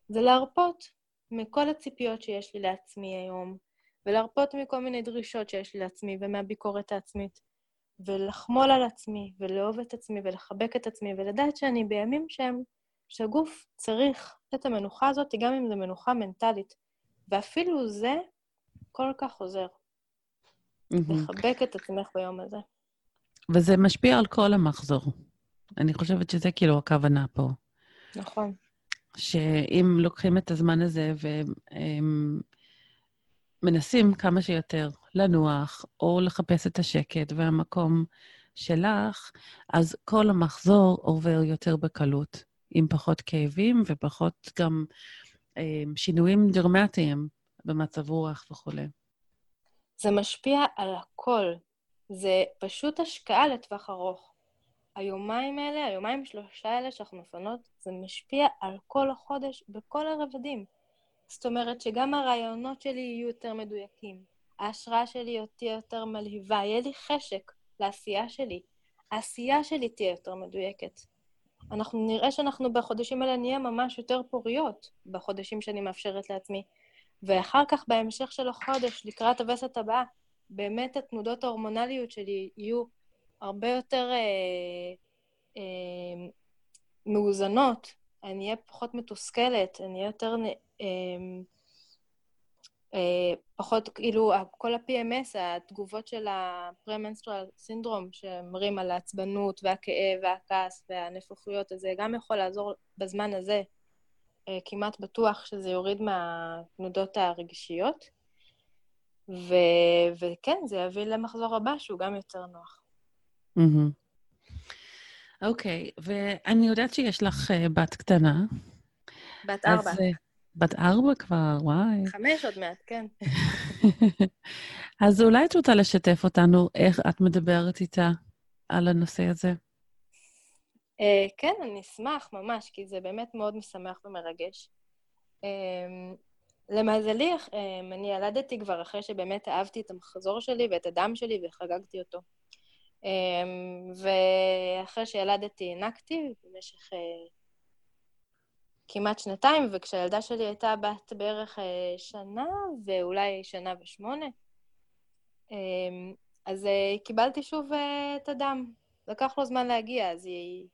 זה להרפות מכל הציפיות שיש לי לעצמי היום, ולהרפות מכל מיני דרישות שיש לי לעצמי ומהביקורת העצמית, ולחמול על עצמי, ולאהוב את עצמי, ולחבק את עצמי, ולדעת שאני בימים שהם, שהגוף צריך את המנוחה הזאת, גם אם זו מנוחה מנטלית. ואפילו זה כל כך עוזר. Mm-hmm. לחבק את עצמך ביום הזה. וזה משפיע על כל המחזור. אני חושבת שזה כאילו הכוונה פה. נכון. שאם לוקחים את הזמן הזה ומנסים כמה שיותר לנוח, או לחפש את השקט והמקום שלך, אז כל המחזור עובר יותר בקלות, עם פחות כאבים ופחות גם שינויים דרמטיים במצב רוח וכולי. זה משפיע על הכל. זה פשוט השקעה לטווח ארוך. היומיים האלה, היומיים שלושה האלה שאנחנו מפנות, זה משפיע על כל החודש בכל הרבדים. זאת אומרת שגם הרעיונות שלי יהיו יותר מדויקים, ההשראה שלי תהיה יותר מלהיבה, יהיה לי חשק לעשייה שלי, העשייה שלי תהיה יותר מדויקת. אנחנו נראה שאנחנו בחודשים האלה נהיה ממש יותר פוריות, בחודשים שאני מאפשרת לעצמי. ואחר כך, בהמשך של החודש, לקראת הווסת הבאה, באמת התנודות ההורמונליות שלי יהיו הרבה יותר אה, אה, מאוזנות, אני אהיה פחות מתוסכלת, אני אהיה יותר... אה, אה, פחות, כאילו, כל ה-PMS, התגובות של ה-Premenstrual Syndrome, שמראים על העצבנות והכאב והכעס והנפוחיות, אז זה גם יכול לעזור בזמן הזה, אה, כמעט בטוח שזה יוריד מהתנודות הרגשיות. ו... וכן, זה יביא למחזור הבא שהוא גם יותר נוח. אוקיי, mm-hmm. okay, ואני יודעת שיש לך uh, בת קטנה. בת ארבע. אז, uh, בת ארבע כבר, וואי. חמש עוד מעט, כן. אז אולי את רוצה לשתף אותנו איך את מדברת איתה על הנושא הזה? Uh, כן, אני אשמח ממש, כי זה באמת מאוד משמח ומרגש. Uh, למזלי, אמ, אני ילדתי כבר אחרי שבאמת אהבתי את המחזור שלי ואת הדם שלי וחגגתי אותו. אמ, ואחרי שילדתי הענקתי במשך אה, כמעט שנתיים, וכשהילדה שלי הייתה בת בערך אה, שנה ואולי שנה ושמונה, אז אה, קיבלתי שוב את הדם. לקח לו זמן להגיע, אז היא...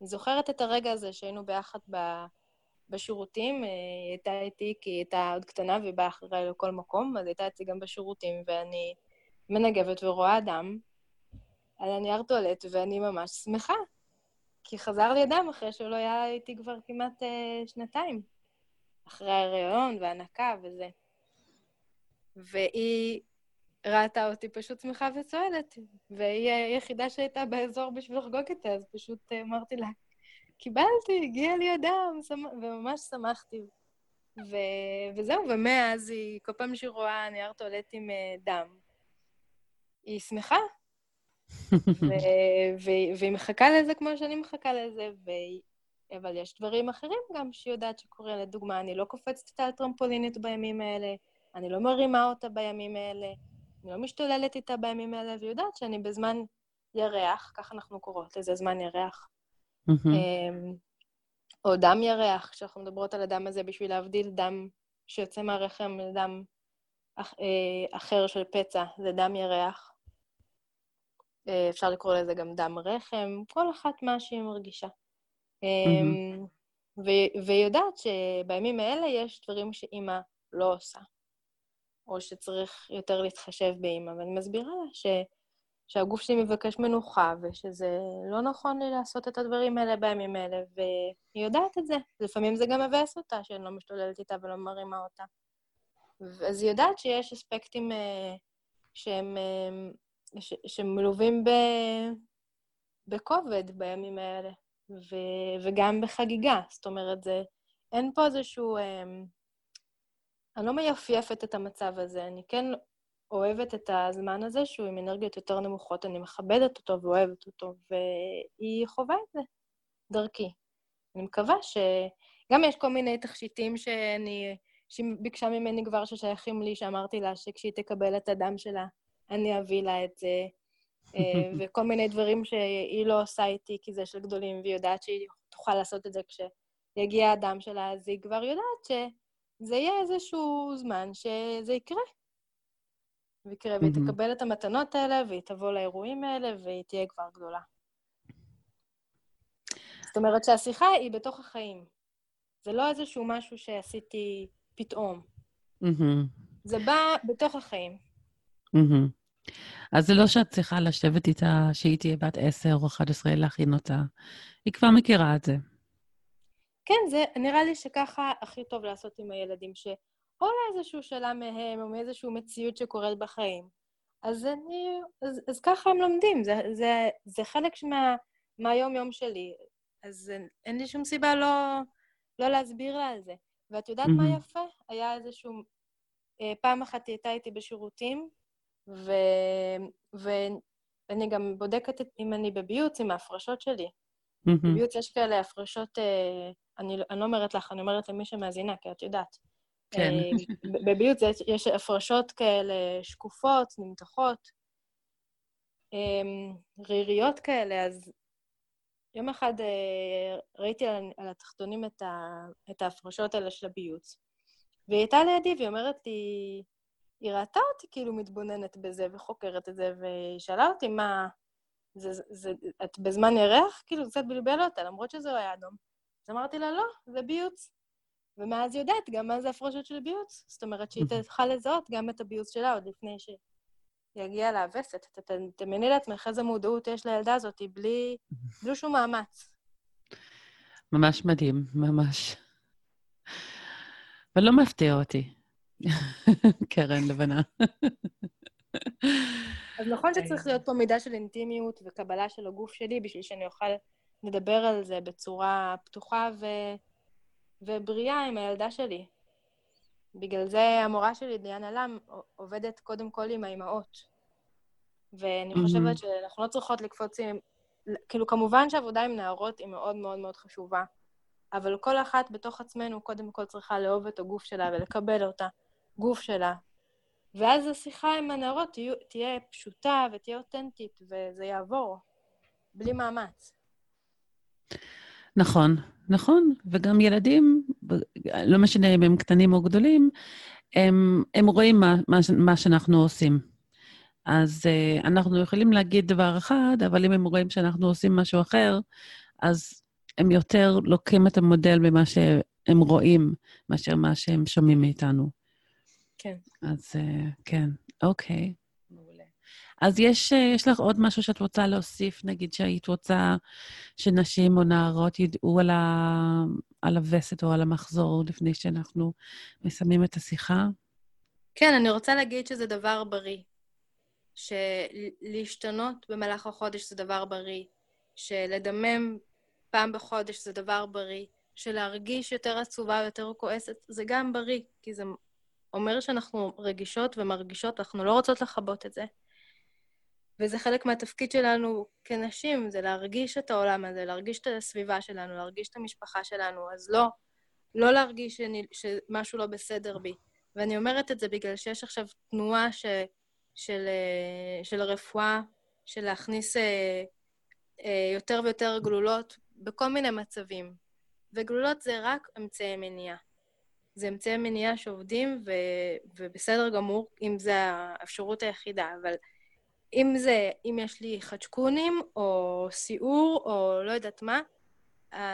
היא זוכרת את הרגע הזה שהיינו ביחד ב... בשירותים, היא הייתה איתי כי היא הייתה עוד קטנה והיא באה אחריי לכל מקום, אז הייתה אצלי גם בשירותים, ואני מנגבת ורואה אדם על הנייר טואלט, ואני ממש שמחה, כי חזר לי אדם אחרי שהוא לא היה איתי כבר כמעט אה, שנתיים, אחרי ההריון והנקה וזה. והיא ראתה אותי פשוט שמחה וצועדת, והיא היחידה שהייתה באזור בשביל לחגוג איתה, אז פשוט אה, אמרתי לה, קיבלתי, הגיע לי אדם, וממש שמחתי. ו... וזהו, ומאז היא, כל פעם שהיא רואה נייר טואלט עם uh, דם, היא שמחה. ו- ו- והיא מחכה לזה כמו שאני מחכה לזה, ו... אבל יש דברים אחרים גם שהיא יודעת שקורה. לדוגמה, אני לא קופצת איתה על טרמפולינית בימים האלה, אני לא מרימה אותה בימים האלה, אני לא משתוללת איתה בימים האלה, והיא יודעת שאני בזמן ירח, ככה אנחנו קוראות לזה, זמן ירח. אמ, או דם ירח, כשאנחנו מדברות על הדם הזה, בשביל להבדיל דם שיוצא מהרחם לדם אה, אחר של פצע, זה דם ירח. אה, אפשר לקרוא לזה גם דם רחם, כל אחת מה שהיא מרגישה. Mm-hmm. והיא יודעת שבימים האלה יש דברים שאימא לא עושה, או שצריך יותר להתחשב באימא, ואני מסבירה לה ש... שהגוף שלי מבקש מנוחה, ושזה לא נכון לי לעשות את הדברים האלה בימים האלה, והיא יודעת את זה. לפעמים זה גם מבאס אותה, שאני לא משתוללת איתה ולא מרימה אותה. אז היא יודעת שיש אספקטים uh, שהם, uh, ש, שמלווים ב, בכובד בימים האלה, ו, וגם בחגיגה. זאת אומרת, זה, אין פה איזשהו... Um, אני לא מייפייפת את המצב הזה, אני כן אוהבת את הזמן הזה, שהוא עם אנרגיות יותר נמוכות, אני מכבדת אותו ואוהבת אותו, והיא חווה את זה דרכי. אני מקווה ש... גם יש כל מיני תכשיטים שאני... שהיא ביקשה ממני כבר ששייכים לי, שאמרתי לה שכשהיא תקבל את הדם שלה, אני אביא לה את זה, אה, וכל מיני דברים שהיא לא עושה איתי כי זה של גדולים, והיא יודעת שהיא תוכל לעשות את זה כשיגיע הדם שלה, אז היא כבר יודעת שזה יהיה איזשהו זמן שזה יקרה. ויקרה, והיא תקבל את המתנות האלה, והיא תבוא לאירועים האלה, והיא תהיה כבר גדולה. זאת אומרת שהשיחה היא בתוך החיים. זה לא איזשהו משהו שעשיתי פתאום. זה בא בתוך החיים. אז זה לא שאת צריכה לשבת איתה, שהיא תהיה בת עשר או אחת עשרה, להכין אותה. היא כבר מכירה את זה. כן, זה נראה לי שככה הכי טוב לעשות עם הילדים, ש... או לאיזושהי שאלה מהם, או מאיזושהי מציאות שקורית בחיים. אז אני, אז, אז ככה הם לומדים, זה, זה, זה חלק מה, מהיום-יום שלי. אז אין לי שום סיבה לא, לא להסביר לה על זה. ואת יודעת mm-hmm. מה יפה? היה איזשהו... אה, פעם אחת היא הייתה איתי בשירותים, ו... ואני גם בודקת אם אני בביוץ עם ההפרשות שלי. Mm-hmm. בביוץ יש כאלה הפרשות, אה, אני, אני לא אומרת לך, אני אומרת למי שמאזינה, כי את יודעת. כן. אה, בביוץ יש הפרשות כאלה שקופות, נמתחות, אמ, ריריות כאלה, אז יום אחד אה, ראיתי על, על התחתונים את, ה, את ההפרשות האלה של הביוץ, והיא הייתה לידי והיא אומרת לי, היא ראתה אותי כאילו מתבוננת בזה וחוקרת את זה, והיא שאלה אותי, מה, זה, זה, זה, את בזמן ירח? כאילו, זה קצת בלבל אותה, למרות שזה לא היה אדום. אז אמרתי לה, לא, זה ביוץ. ומאז היא יודעת גם מה זה הפרשות של ביוץ. זאת אומרת שהיא תוכל לזהות גם את הביוץ שלה עוד לפני שיגיע לאווסת. תדמייני לעצמך איזה מודעות יש לילדה הזאת בלי, בלי שום מאמץ. ממש מדהים, ממש. אבל לא מפתיע אותי. קרן לבנה. אז נכון שצריך להיות פה מידה של אינטימיות וקבלה של הגוף שלי בשביל שאני אוכל לדבר על זה בצורה פתוחה ו... ובריאה עם הילדה שלי. בגלל זה המורה שלי, דיאנה לם, עובדת קודם כל עם האימהות. ואני חושבת שאנחנו לא צריכות לקפוץ עם... כאילו, כמובן שעבודה עם נערות היא מאוד מאוד מאוד חשובה, אבל כל אחת בתוך עצמנו קודם כל צריכה לאהוב את הגוף שלה ולקבל אותה, גוף שלה. ואז השיחה עם הנערות תהיה, תהיה פשוטה ותהיה אותנטית, וזה יעבור, בלי מאמץ. נכון, נכון, וגם ילדים, לא משנה אם הם קטנים או גדולים, הם, הם רואים מה, מה, מה שאנחנו עושים. אז uh, אנחנו יכולים להגיד דבר אחד, אבל אם הם רואים שאנחנו עושים משהו אחר, אז הם יותר לוקחים את המודל ממה שהם רואים, מאשר מה שהם שומעים מאיתנו. כן. אז uh, כן, אוקיי. אז יש, אה, יש לך עוד משהו שאת רוצה להוסיף, נגיד שהיית רוצה שנשים או נערות ידעו על, ה, על הווסת או על המחזור לפני שאנחנו מסיימים את השיחה? כן, אני רוצה להגיד שזה דבר בריא. שלהשתנות במהלך החודש זה דבר בריא, שלדמם פעם בחודש זה דבר בריא, שלהרגיש יותר עצובה ויותר כועסת זה גם בריא, כי זה אומר שאנחנו רגישות ומרגישות, אנחנו לא רוצות לכבות את זה. וזה חלק מהתפקיד שלנו כנשים, זה להרגיש את העולם הזה, להרגיש את הסביבה שלנו, להרגיש את המשפחה שלנו, אז לא, לא להרגיש שאני, שמשהו לא בסדר בי. ואני אומרת את זה בגלל שיש עכשיו תנועה ש, של, אה, של הרפואה, של להכניס אה, אה, יותר ויותר גלולות בכל מיני מצבים. וגלולות זה רק אמצעי מניעה. זה אמצעי מניעה שעובדים, ו, ובסדר גמור אם זה האפשרות היחידה, אבל אם זה, אם יש לי חדשקונים, או סיעור, או לא יודעת מה,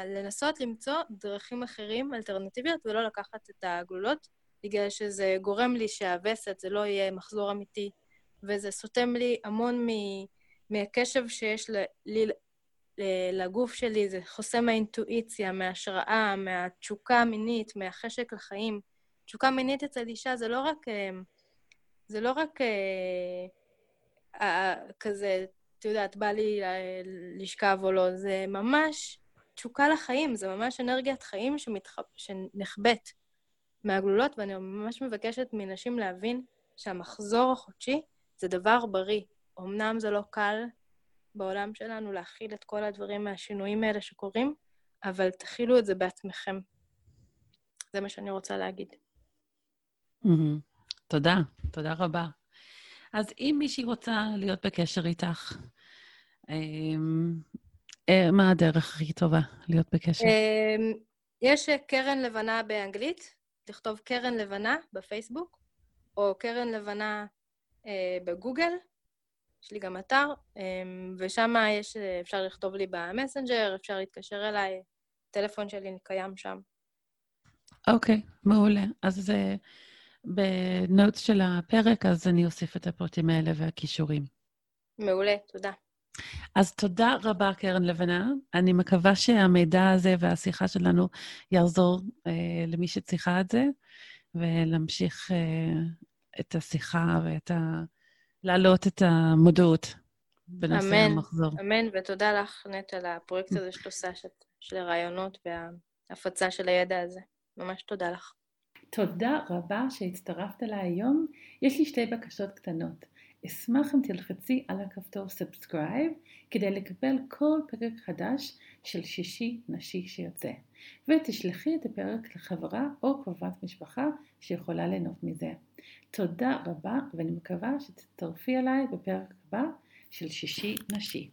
לנסות למצוא דרכים אחרים, אלטרנטיביות, ולא לקחת את הגלולות, בגלל שזה גורם לי שהווסת זה לא יהיה מחזור אמיתי, וזה סותם לי המון מהקשב שיש לי לגוף שלי, זה חוסם מהאינטואיציה, מההשראה, מהתשוקה המינית, מהחשק לחיים. תשוקה מינית אצל אישה זה לא רק... אה, זה לא רק אה, אה, כזה, את יודעת, בא לי לשכב או לא, זה ממש תשוקה לחיים, זה ממש אנרגיית חיים שמתח... שנחבאת מהגלולות, ואני ממש מבקשת מנשים להבין שהמחזור החודשי זה דבר בריא. אמנם זה לא קל בעולם שלנו להכיל את כל הדברים מהשינויים האלה שקורים, אבל תכילו את זה בעצמכם. זה מה שאני רוצה להגיד. תודה, תודה רבה. אז אם מישהי רוצה להיות בקשר איתך, אמ, אה, מה הדרך הכי טובה להיות בקשר? אמ, יש קרן לבנה באנגלית, לכתוב קרן לבנה בפייסבוק, או קרן לבנה אה, בגוגל, יש לי גם אתר, אמ, ושם יש, אפשר לכתוב לי במסנג'ר, אפשר להתקשר אליי, הטלפון שלי קיים שם. אוקיי, okay, מעולה. אז uh, בנוטס של הפרק, אז אני אוסיף את הפרטים האלה והכישורים. מעולה, תודה. אז תודה רבה, קרן לבנה. אני מקווה שהמידע הזה והשיחה שלנו יעזור uh, למי שצריכה את זה, ולהמשיך uh, את השיחה ואת ה... להעלות את המודעות בנושא אמן, המחזור. אמן, ותודה לך, נט, על הפרויקט הזה שאת עושה, של הראיונות וההפצה של הידע הזה. ממש תודה לך. תודה רבה שהצטרפת אליי היום. יש לי שתי בקשות קטנות. אשמח אם תלחצי על הכפתור subscribe כדי לקבל כל פרק חדש של שישי נשי שיוצא, ותשלחי את הפרק לחברה או קרובת משפחה שיכולה ליהנות מזה. תודה רבה ואני מקווה שתצטרפי אליי בפרק הבא של שישי נשי.